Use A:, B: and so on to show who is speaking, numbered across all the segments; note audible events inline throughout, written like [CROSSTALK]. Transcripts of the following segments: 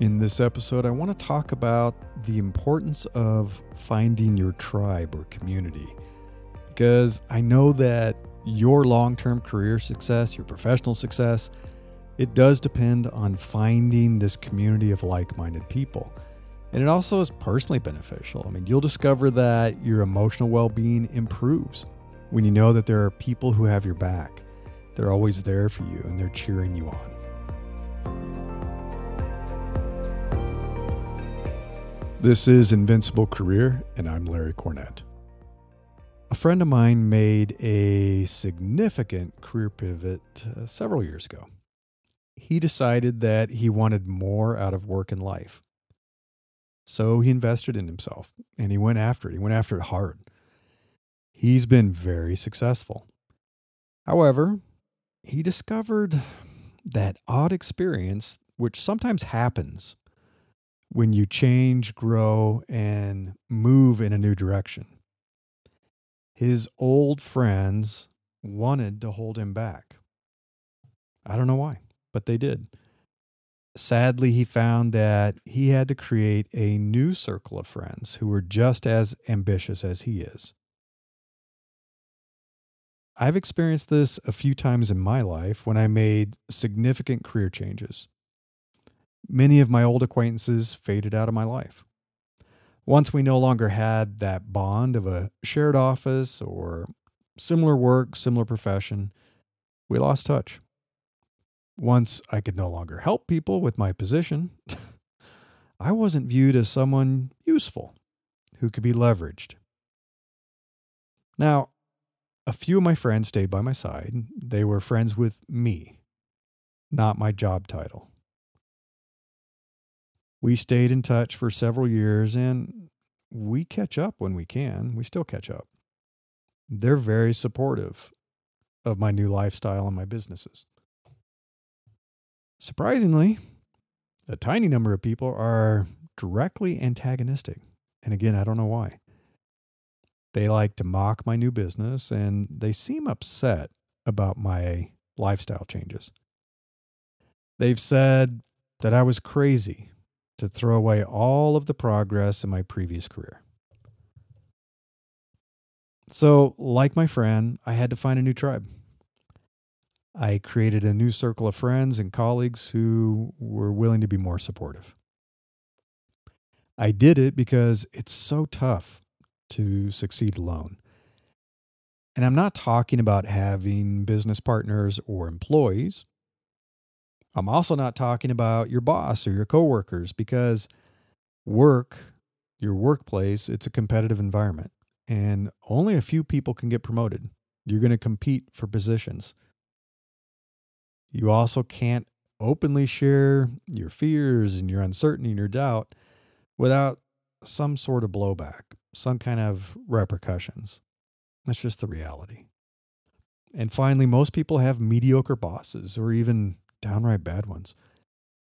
A: In this episode, I want to talk about the importance of finding your tribe or community. Because I know that your long term career success, your professional success, it does depend on finding this community of like minded people. And it also is personally beneficial. I mean, you'll discover that your emotional well being improves when you know that there are people who have your back. They're always there for you and they're cheering you on. This is Invincible Career, and I'm Larry Cornett. A friend of mine made a significant career pivot uh, several years ago. He decided that he wanted more out of work and life. So he invested in himself and he went after it. He went after it hard. He's been very successful. However, he discovered that odd experience, which sometimes happens when you change, grow, and move in a new direction. His old friends wanted to hold him back. I don't know why, but they did. Sadly, he found that he had to create a new circle of friends who were just as ambitious as he is. I've experienced this a few times in my life when I made significant career changes. Many of my old acquaintances faded out of my life. Once we no longer had that bond of a shared office or similar work, similar profession, we lost touch. Once I could no longer help people with my position, [LAUGHS] I wasn't viewed as someone useful who could be leveraged. Now, a few of my friends stayed by my side. They were friends with me, not my job title. We stayed in touch for several years and we catch up when we can. We still catch up. They're very supportive of my new lifestyle and my businesses. Surprisingly, a tiny number of people are directly antagonistic. And again, I don't know why. They like to mock my new business and they seem upset about my lifestyle changes. They've said that I was crazy to throw away all of the progress in my previous career. So, like my friend, I had to find a new tribe. I created a new circle of friends and colleagues who were willing to be more supportive. I did it because it's so tough to succeed alone. And I'm not talking about having business partners or employees. I'm also not talking about your boss or your coworkers because work, your workplace, it's a competitive environment and only a few people can get promoted. You're going to compete for positions. You also can't openly share your fears and your uncertainty and your doubt without some sort of blowback, some kind of repercussions. That's just the reality. And finally, most people have mediocre bosses or even downright bad ones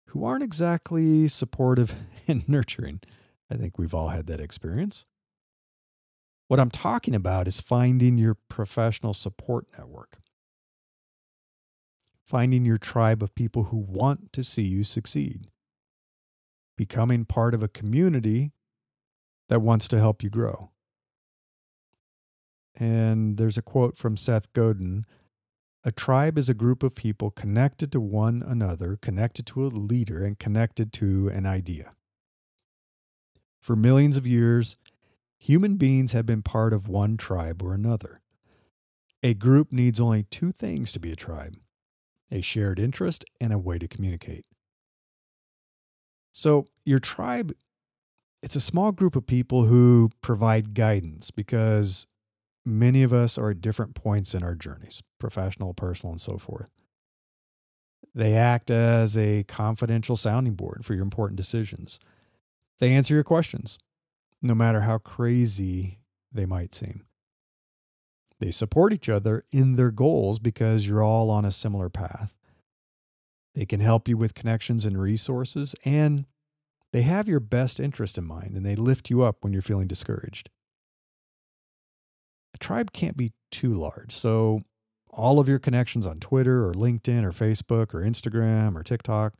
A: who aren't exactly supportive [LAUGHS] and nurturing. I think we've all had that experience. What I'm talking about is finding your professional support network, finding your tribe of people who want to see you succeed, becoming part of a community that wants to help you grow. And there's a quote from Seth Godin a tribe is a group of people connected to one another, connected to a leader, and connected to an idea. For millions of years, human beings have been part of one tribe or another. A group needs only two things to be a tribe a shared interest and a way to communicate. So, your tribe it's a small group of people who provide guidance because many of us are at different points in our journeys professional, personal, and so forth. They act as a confidential sounding board for your important decisions. They answer your questions, no matter how crazy they might seem. They support each other in their goals because you're all on a similar path. They can help you with connections and resources, and they have your best interest in mind and they lift you up when you're feeling discouraged a tribe can't be too large. So all of your connections on Twitter or LinkedIn or Facebook or Instagram or TikTok,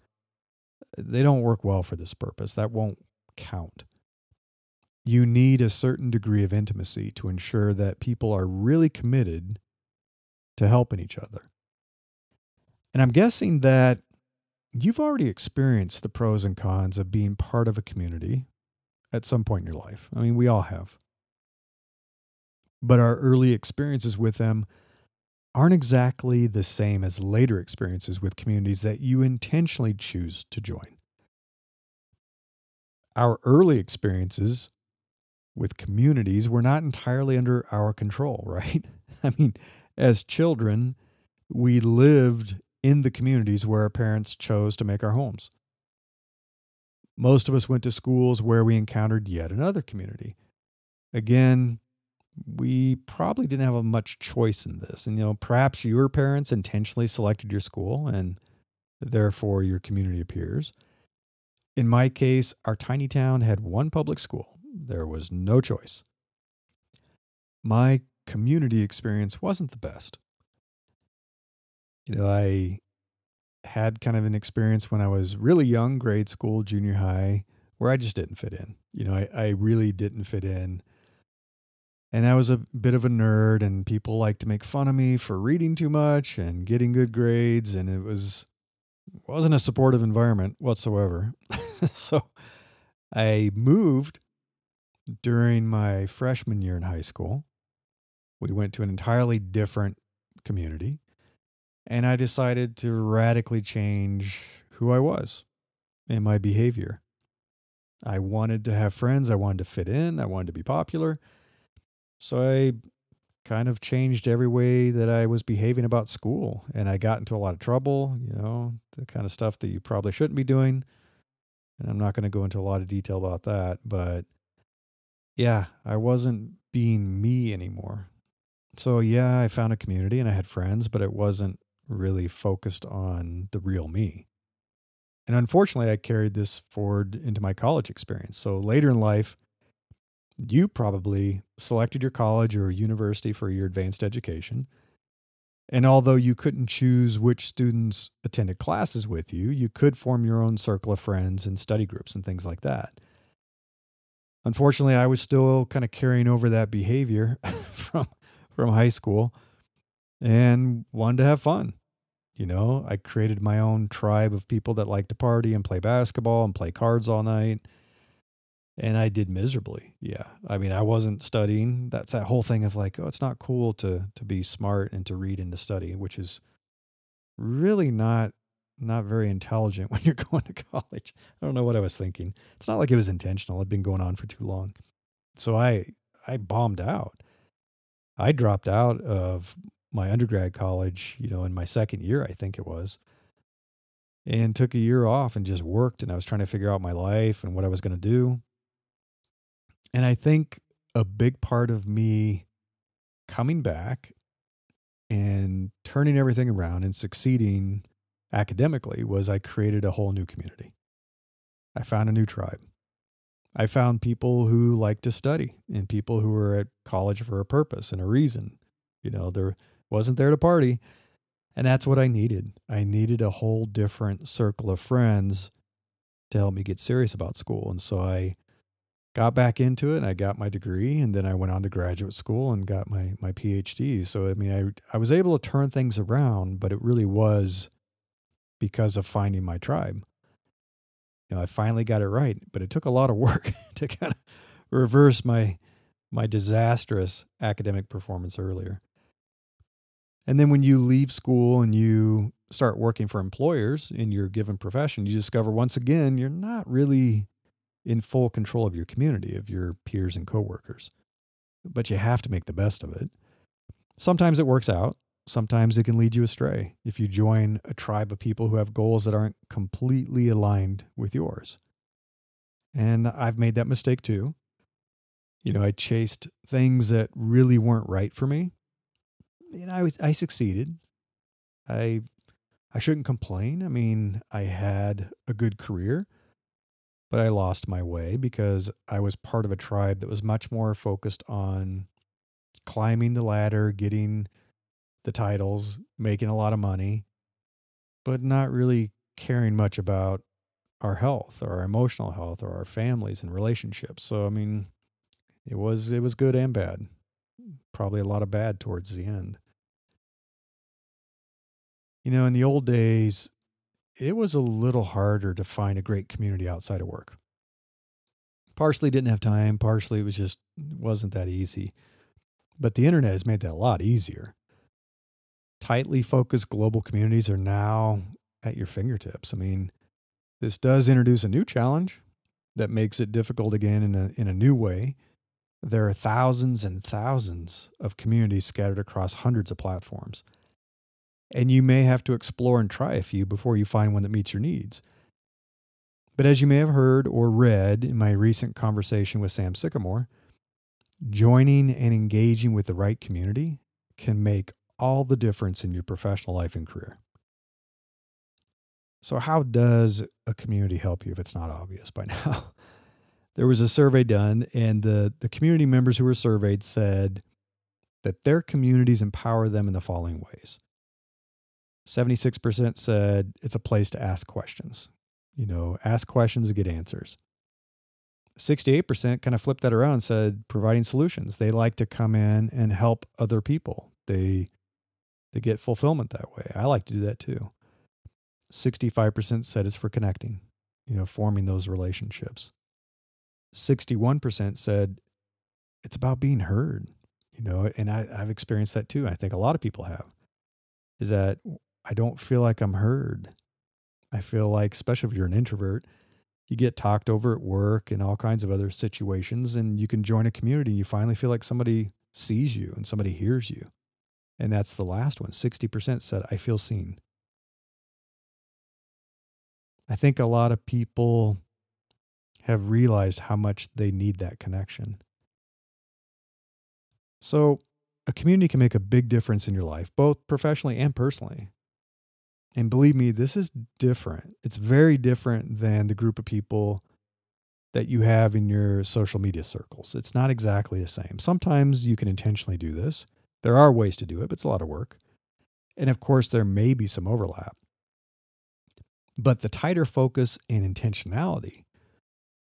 A: they don't work well for this purpose. That won't count. You need a certain degree of intimacy to ensure that people are really committed to helping each other. And I'm guessing that you've already experienced the pros and cons of being part of a community at some point in your life. I mean, we all have. But our early experiences with them aren't exactly the same as later experiences with communities that you intentionally choose to join. Our early experiences with communities were not entirely under our control, [LAUGHS] right? I mean, as children, we lived in the communities where our parents chose to make our homes. Most of us went to schools where we encountered yet another community. Again, we probably didn't have a much choice in this. And, you know, perhaps your parents intentionally selected your school and therefore your community appears. In my case, our tiny town had one public school, there was no choice. My community experience wasn't the best you know, I had kind of an experience when I was really young, grade school, junior high, where I just didn't fit in. You know, I, I really didn't fit in. And I was a bit of a nerd, and people liked to make fun of me for reading too much and getting good grades. And it was wasn't a supportive environment whatsoever. [LAUGHS] so I moved during my freshman year in high school. We went to an entirely different community and I decided to radically change who I was and my behavior. I wanted to have friends, I wanted to fit in, I wanted to be popular. So I kind of changed every way that I was behaving about school and I got into a lot of trouble, you know, the kind of stuff that you probably shouldn't be doing. And I'm not going to go into a lot of detail about that, but yeah, I wasn't being me anymore. So yeah, I found a community and I had friends, but it wasn't really focused on the real me. And unfortunately, I carried this forward into my college experience. So later in life, you probably selected your college or university for your advanced education. And although you couldn't choose which students attended classes with you, you could form your own circle of friends and study groups and things like that. Unfortunately, I was still kind of carrying over that behavior [LAUGHS] from from high school and wanted to have fun. You know, I created my own tribe of people that like to party and play basketball and play cards all night. And I did miserably. Yeah. I mean, I wasn't studying. That's that whole thing of like, oh, it's not cool to to be smart and to read and to study, which is really not not very intelligent [LAUGHS] when you're going to college. I don't know what I was thinking. It's not like it was intentional. It'd been going on for too long. So I I bombed out. I dropped out of my undergrad college, you know, in my second year, I think it was, and took a year off and just worked. And I was trying to figure out my life and what I was going to do. And I think a big part of me coming back and turning everything around and succeeding academically was I created a whole new community. I found a new tribe. I found people who like to study and people who were at college for a purpose and a reason. You know, there wasn't there to party. And that's what I needed. I needed a whole different circle of friends to help me get serious about school. And so I got back into it and I got my degree and then I went on to graduate school and got my my PhD. So I mean I I was able to turn things around, but it really was because of finding my tribe. You know, I finally got it right, but it took a lot of work [LAUGHS] to kind of reverse my my disastrous academic performance earlier. And then when you leave school and you start working for employers in your given profession, you discover once again you're not really in full control of your community, of your peers and coworkers. But you have to make the best of it. Sometimes it works out. Sometimes it can lead you astray if you join a tribe of people who have goals that aren't completely aligned with yours. And I've made that mistake too. You know, I chased things that really weren't right for me And I was I succeeded. I I shouldn't complain. I mean, I had a good career, but I lost my way because I was part of a tribe that was much more focused on climbing the ladder, getting the titles, making a lot of money, but not really caring much about our health or our emotional health or our families and relationships. So I mean, it was it was good and bad. Probably a lot of bad towards the end. You know, in the old days, it was a little harder to find a great community outside of work. Partially didn't have time, partially it was just wasn't that easy. But the internet has made that a lot easier. Tightly focused global communities are now at your fingertips. I mean, this does introduce a new challenge that makes it difficult again in a in a new way. There are thousands and thousands of communities scattered across hundreds of platforms and you may have to explore and try a few before you find one that meets your needs. But as you may have heard or read in my recent conversation with Sam Sycamore, joining and engaging with the right community can make all the difference in your professional life and career. So, how does a community help you if it's not obvious by [LAUGHS] now? there was a survey done, and the, the community members who were surveyed said that their communities empower them in the following ways 76% said it's a place to ask questions. You know, ask questions and get answers. 68% kind of flipped that around and said providing solutions. They like to come in and help other people. They they get fulfillment that way. I like to do that too. 65% said it's for connecting, you know, forming those relationships. 61% said it's about being heard, you know, and I, I've experienced that too. I think a lot of people have. Is that I don't feel like I'm heard. I feel like, especially if you're an introvert, you get talked over at work and all kinds of other situations, and you can join a community and you finally feel like somebody sees you and somebody hears you. And that's the last one. 60% said, I feel seen. I think a lot of people have realized how much they need that connection. So, a community can make a big difference in your life, both professionally and personally. And believe me, this is different. It's very different than the group of people that you have in your social media circles. It's not exactly the same. Sometimes you can intentionally do this. There are ways to do it, but it's a lot of work. And of course, there may be some overlap. But the tighter focus and intentionality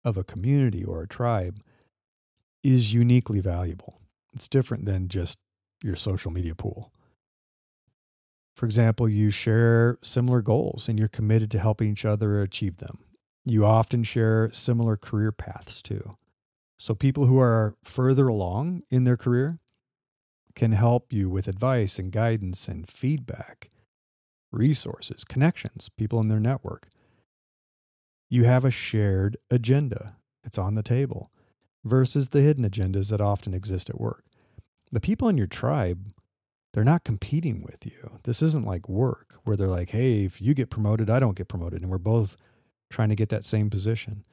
A: of a community or a tribe is uniquely valuable. It's different than just your social media pool. For example, you share similar goals and you're committed to helping each other achieve them. You often share similar career paths too. So, people who are further along in their career can help you with advice and guidance and feedback, resources, connections, people in their network. You have a shared agenda, it's on the table, versus the hidden agendas that often exist at work. The people in your tribe they're not competing with you. This isn't like work where they're like, hey, if you get promoted, I don't get promoted. And we're both trying to get that same position.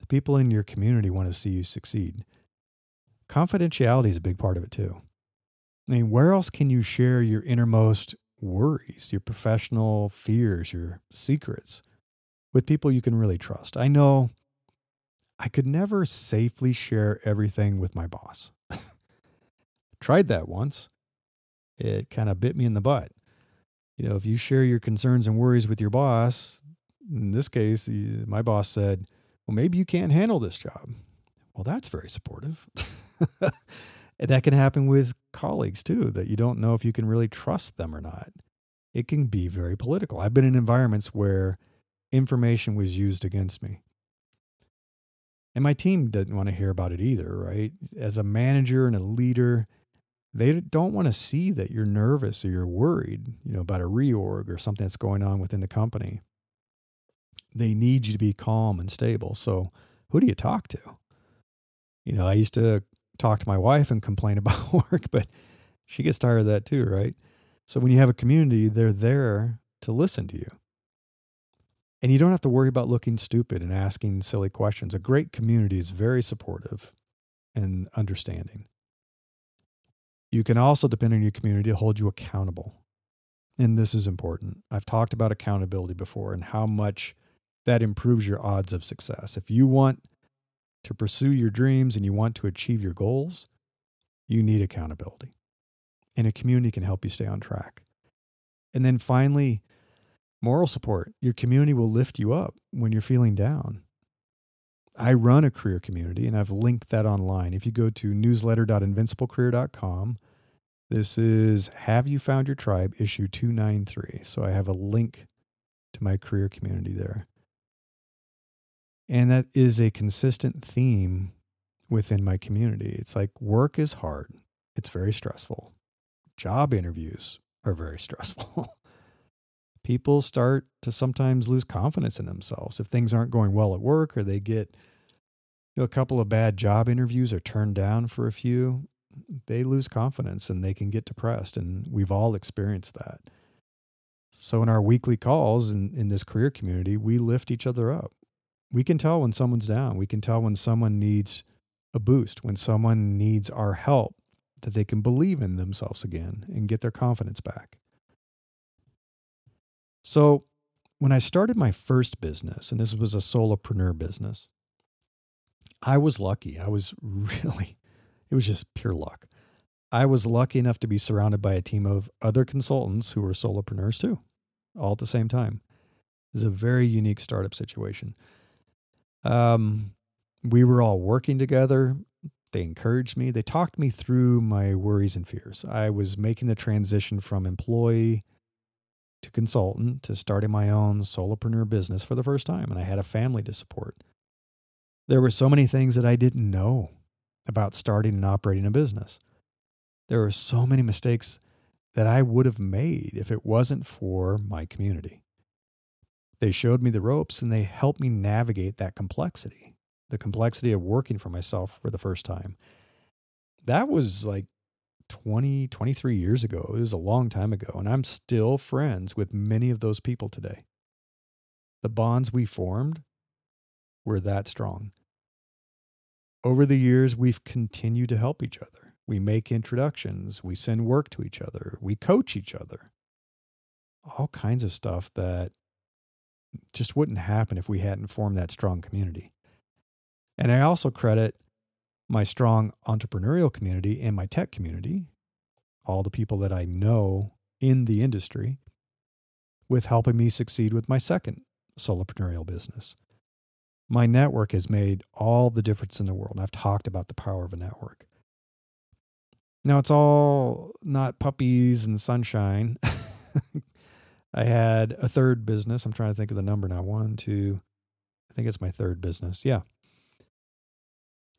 A: The people in your community want to see you succeed. Confidentiality is a big part of it too. I mean, where else can you share your innermost worries, your professional fears, your secrets with people you can really trust? I know I could never safely share everything with my boss. [LAUGHS] Tried that once it kind of bit me in the butt. You know, if you share your concerns and worries with your boss, in this case, my boss said, Well, maybe you can't handle this job. Well, that's very supportive. [LAUGHS] and that can happen with colleagues too, that you don't know if you can really trust them or not. It can be very political. I've been in environments where information was used against me. And my team didn't want to hear about it either, right? As a manager and a leader, they don't want to see that you're nervous or you're worried, you know, about a reorg or something that's going on within the company. They need you to be calm and stable. So, who do you talk to? You know, I used to talk to my wife and complain [LAUGHS] about work, but she gets tired of that too, right? So, when you have a community, they're there to listen to you. And you don't have to worry about looking stupid and asking silly questions. A great community is very supportive and understanding. You can also depend on your community to hold you accountable. And this is important. I've talked about accountability before and how much that improves your odds of success. If you want to pursue your dreams and you want to achieve your goals, you need accountability. And a community can help you stay on track. And then finally, Moral support. Your community will lift you up when you're feeling down. I run a career community and I've linked that online. If you go to newsletter.invinciblecareer.com, this is Have You Found Your Tribe, issue 293. So I have a link to my career community there. And that is a consistent theme within my community. It's like work is hard, it's very stressful. Job interviews are very [LAUGHS] stressful. People start to sometimes lose confidence in themselves if things aren't going well at work or they get you know, a couple of bad job interviews or turned down for a few they lose confidence and they can get depressed. And we've all experienced that. So, in our weekly calls in, in this career community, we lift each other up. We can tell when someone's down. We can tell when someone needs a boost, when someone needs our help, that they can believe in themselves again and get their confidence back. So, when I started my first business, and this was a solopreneur business, I was lucky. I was [LAUGHS] really it was just pure luck. I was lucky enough to be surrounded by a team of other consultants who were solopreneurs too, all at the same time. It was a very unique startup situation. Um, we were all working together. They encouraged me. They talked me through my worries and fears. I was making the transition from employee to consultant to starting my own solopreneur business for the first time, and I had a family to support. There were so many things that I didn't know about starting and operating a business. There are so many mistakes that I would have made if it wasn't for my community. They showed me the ropes and they helped me navigate that complexity, the complexity of working for myself for the first time. That was like 20, 23 years ago. It was a long time ago, and I'm still friends with many of those people today. The bonds we formed were that strong. Over the years, we've continued to help each other. We make introductions, we send work to each other, we coach each other. All kinds of stuff that just wouldn't happen if we hadn't formed that strong community. And I also credit my strong entrepreneurial community and my tech community, all the people that I know in the industry, with helping me succeed with my second solopreneurial business my network has made all the difference in the world. I've talked about the power of a network. Now, it's all not puppies and sunshine. [LAUGHS] I had a third business. I'm trying to think of the number now. One, two, I think it's my third business. Yeah.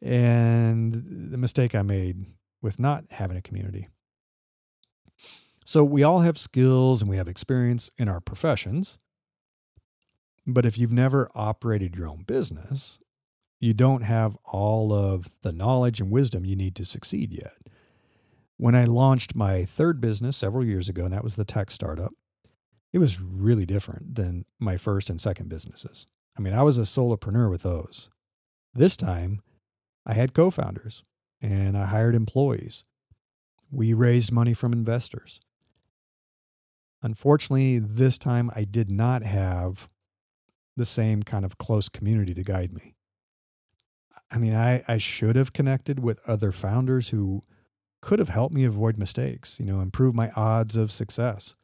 A: And the mistake I made with not having a community. So we all have skills and we have experience in our professions. But if you've never operated your own business, you don't have all of the knowledge and wisdom you need to succeed yet. When I launched my third business several years ago, and that was the tech startup, it was really different than my first and second businesses. I mean, I was a solopreneur with those. This time, I had co founders and I hired employees. We raised money from investors. Unfortunately, this time I did not have the same kind of close community to guide me. I mean, I, I should have connected with other founders who could have helped me avoid mistakes, you know, improve my odds of success,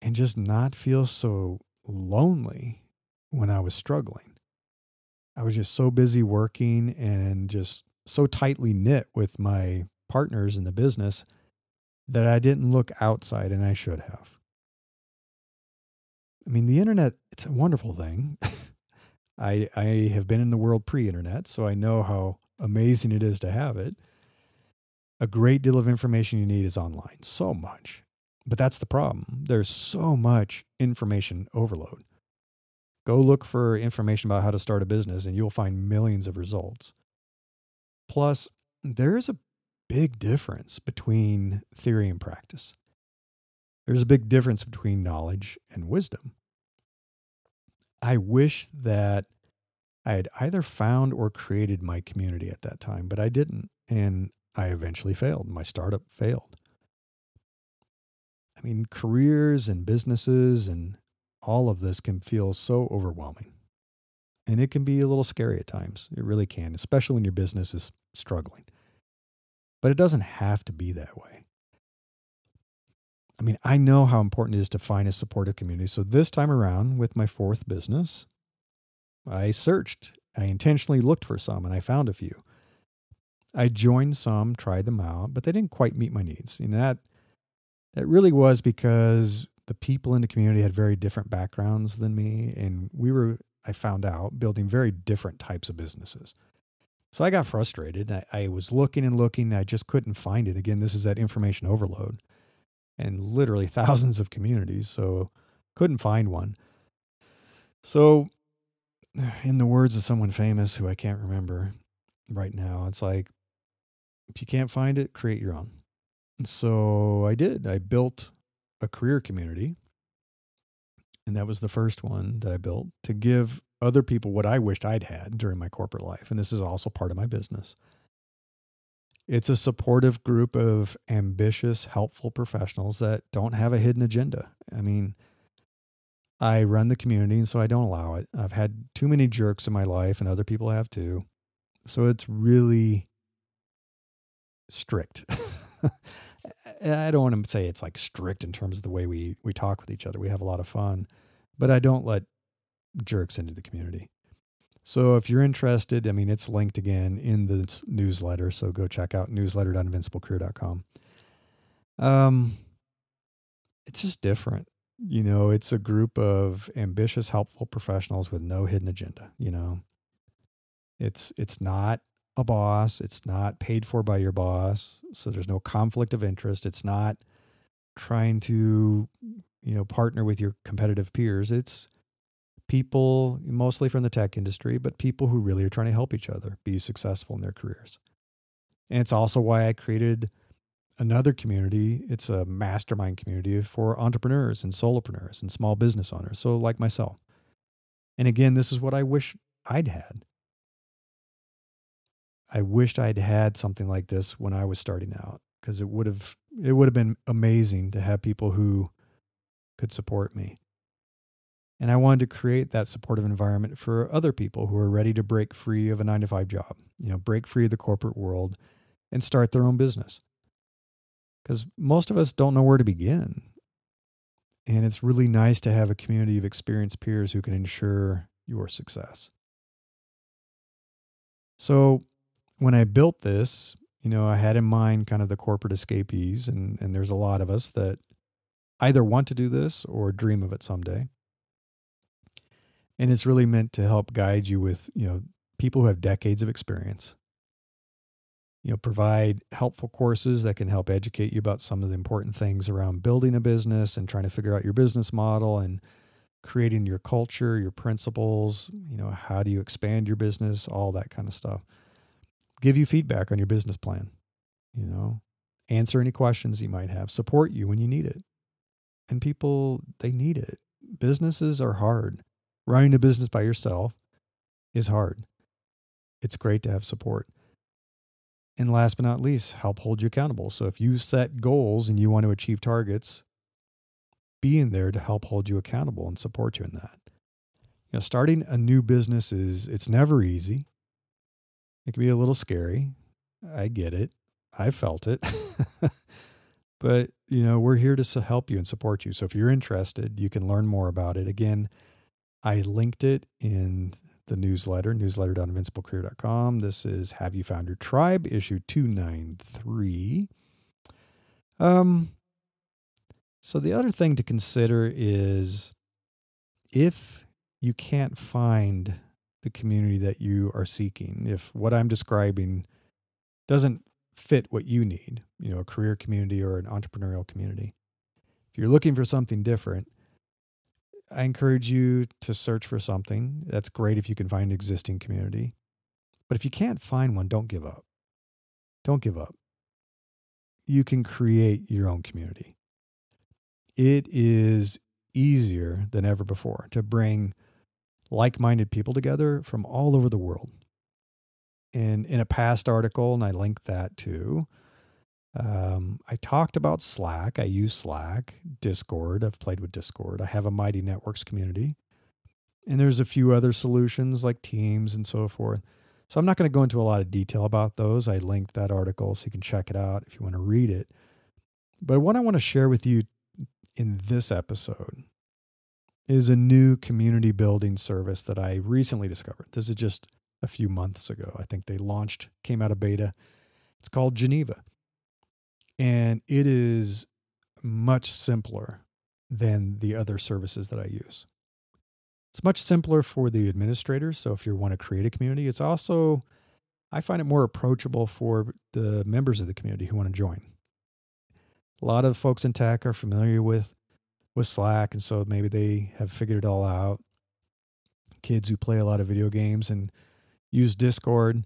A: and just not feel so lonely when I was struggling. I was just so busy working and just so tightly knit with my partners in the business that I didn't look outside and I should have. I mean, the internet, it's a wonderful thing. [LAUGHS] I, I have been in the world pre internet, so I know how amazing it is to have it. A great deal of information you need is online, so much. But that's the problem. There's so much information overload. Go look for information about how to start a business, and you'll find millions of results. Plus, there is a big difference between theory and practice. There's a big difference between knowledge and wisdom. I wish that I had either found or created my community at that time, but I didn't. And I eventually failed. My startup failed. I mean, careers and businesses and all of this can feel so overwhelming. And it can be a little scary at times. It really can, especially when your business is struggling. But it doesn't have to be that way. I mean, I know how important it is to find a supportive community. So this time around with my fourth business, I searched. I intentionally looked for some and I found a few. I joined some, tried them out, but they didn't quite meet my needs. And that that really was because the people in the community had very different backgrounds than me and we were I found out building very different types of businesses. So I got frustrated. I, I was looking and looking, I just couldn't find it. Again, this is that information overload and literally [LAUGHS] thousands of communities, so couldn't find one. So in the words of someone famous who I can't remember right now, it's like if you can't find it, create your own. And so I did. I built a career community. And that was the first one that I built to give other people what I wished I'd had during my corporate life. And this is also part of my business. It's a supportive group of ambitious, helpful professionals that don't have a hidden agenda. I mean, I run the community, and so I don't allow it. I've had too many jerks in my life, and other people have too. So it's really strict. [LAUGHS] I don't want to say it's like strict in terms of the way we we talk with each other. We have a lot of fun, but I don't let jerks into the community. So if you're interested, I mean, it's linked again in the newsletter. So go check out newsletter.invinciblecareer.com. Um, it's just different. You know, it's a group of ambitious, helpful professionals with no hidden agenda. You know, it's it's not a boss. It's not paid for by your boss. So there's no conflict of interest. It's not trying to, you know, partner with your competitive peers. It's people mostly from the tech industry, but people who really are trying to help each other be successful in their careers. And it's also why I created another community. It's a mastermind community for entrepreneurs and solopreneurs and small business owners. So, like myself. And again, this is what I wish I'd had. I wished I'd had something like this when I was starting out because it would have it would have been amazing to have people who could support me. And I wanted to create that supportive environment for other people who are ready to break free of a 9 to 5 job, you know, break free of the corporate world and start their own business. Cuz most of us don't know where to begin. And it's really nice to have a community of experienced peers who can ensure your success. So, when I built this, you know, I had in mind kind of the corporate escapees, and, and there's a lot of us that either want to do this or dream of it someday. And it's really meant to help guide you with, you know, people who have decades of experience. You know, provide helpful courses that can help educate you about some of the important things around building a business and trying to figure out your business model and creating your culture, your principles, you know, how do you expand your business, all that kind of stuff give you feedback on your business plan, you know, answer any questions you might have, support you when you need it. And people, they need it. Businesses are hard. Running a business by yourself is hard. It's great to have support. And last but not least, help hold you accountable. So if you set goals and you want to achieve targets, being there to help hold you accountable and support you in that. You know, starting a new business is it's never easy. It can be a little scary. I get it. I felt it. [LAUGHS] but, you know, we're here to help you and support you. So if you're interested, you can learn more about it. Again, I linked it in the newsletter, newsletter.invinciblecareer.com. This is Have You Found Your Tribe, issue 293. Um, so the other thing to consider is if you can't find the community that you are seeking. If what I'm describing doesn't fit what you need, you know, a career community or an entrepreneurial community, if you're looking for something different, I encourage you to search for something. That's great if you can find an existing community. But if you can't find one, don't give up. Don't give up. You can create your own community. It is easier than ever before to bring like minded people together from all over the world. And in a past article, and I linked that too, um, I talked about Slack. I use Slack, Discord. I've played with Discord. I have a Mighty Networks community. And there's a few other solutions like Teams and so forth. So I'm not going to go into a lot of detail about those. I linked that article so you can check it out if you want to read it. But what I want to share with you in this episode is a new community building service that I recently discovered. This is just a few months ago. I think they launched, came out of beta. It's called Geneva. And it is much simpler than the other services that I use. It's much simpler for the administrators. So if you want to create a community, it's also, I find it more approachable for the members of the community who want to join. A lot of folks in tech are familiar with with Slack, and so maybe they have figured it all out. Kids who play a lot of video games and use Discord,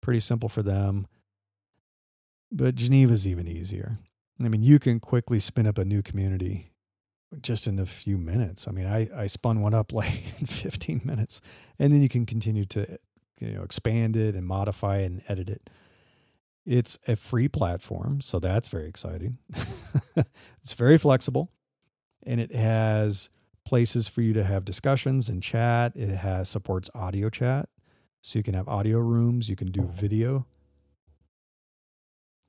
A: pretty simple for them. But Geneva's even easier. I mean, you can quickly spin up a new community just in a few minutes. I mean, I, I spun one up [LAUGHS] like in 15 minutes, and then you can continue to you know expand it and modify and edit it. It's a free platform, so that's very exciting. [LAUGHS] it's very flexible and it has places for you to have discussions and chat. It has supports audio chat, so you can have audio rooms. You can do video.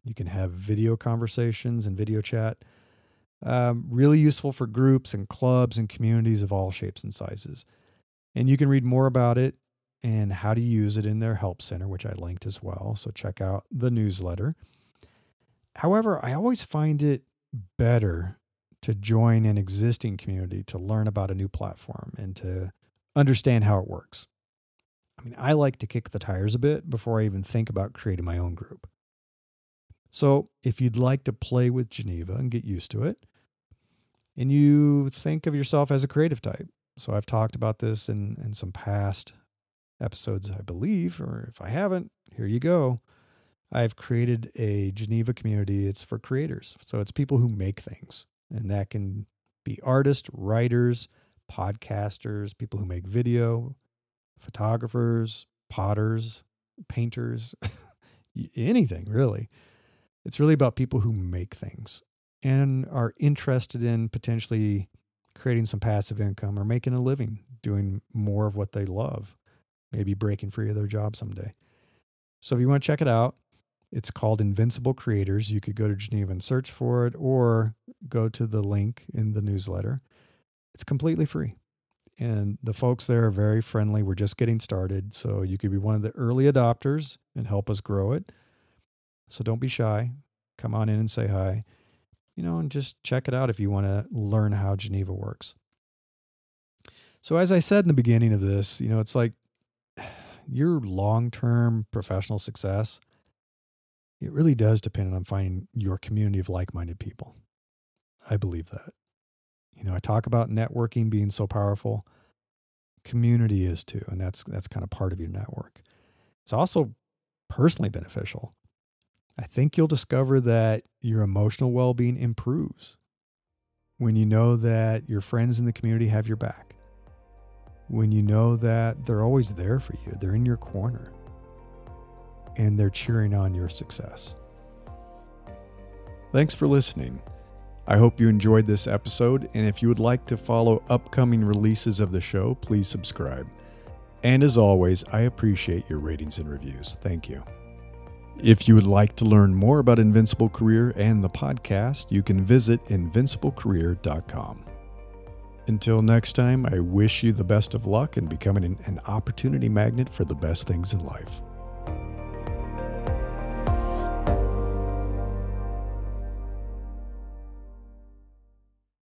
A: You can have video conversations and video chat. Um, really useful for groups and clubs and communities of all shapes and sizes. And you can read more about it and how to use it in their help center, which I linked as well. So check out the newsletter. However, I always find it better to join an existing community to learn about a new platform and to understand how it works. I mean, I like to kick the tires a bit before I even think about creating my own group. So, if you'd like to play with Geneva and get used to it, and you think of yourself as a creative type, so I've talked about this in, in some past episodes, I believe, or if I haven't, here you go. I've created a Geneva community. It's for creators. So it's people who make things and that can be artists, writers, podcasters, people who make video, photographers, potters, painters, [LAUGHS] anything really. It's really about people who make things and are interested in potentially creating some passive income or making a living doing more of what they love, maybe breaking free of their job someday. So if you want to check it out, it's called Invincible Creators. You could go to Geneva and search for it or go to the link in the newsletter. It's completely free. And the folks there are very friendly. We're just getting started. So you could be one of the early adopters and help us grow it. So don't be shy. Come on in and say hi. You know, and just check it out if you want to learn how Geneva works. So, as I said in the beginning of this, you know, it's like [SIGHS] your long term professional success it really does depend on finding your community of like minded people. I believe that. You know, I talk about networking being so powerful. Community is too, and that's that's kind of part of your network. It's also personally beneficial. I think you'll discover that your emotional well-being improves when you know that your friends in the community have your back. When you know that they're always there for you, they're in your corner and they're cheering on your success. Thanks for listening. I hope you enjoyed this episode, and if you would like to follow upcoming releases of the show, please subscribe. And as always, I appreciate your ratings and reviews. Thank you. If you would like to learn more about Invincible Career and the podcast, you can visit invinciblecareer.com. Until next time, I wish you the best of luck in becoming an, an opportunity magnet for the best things in life.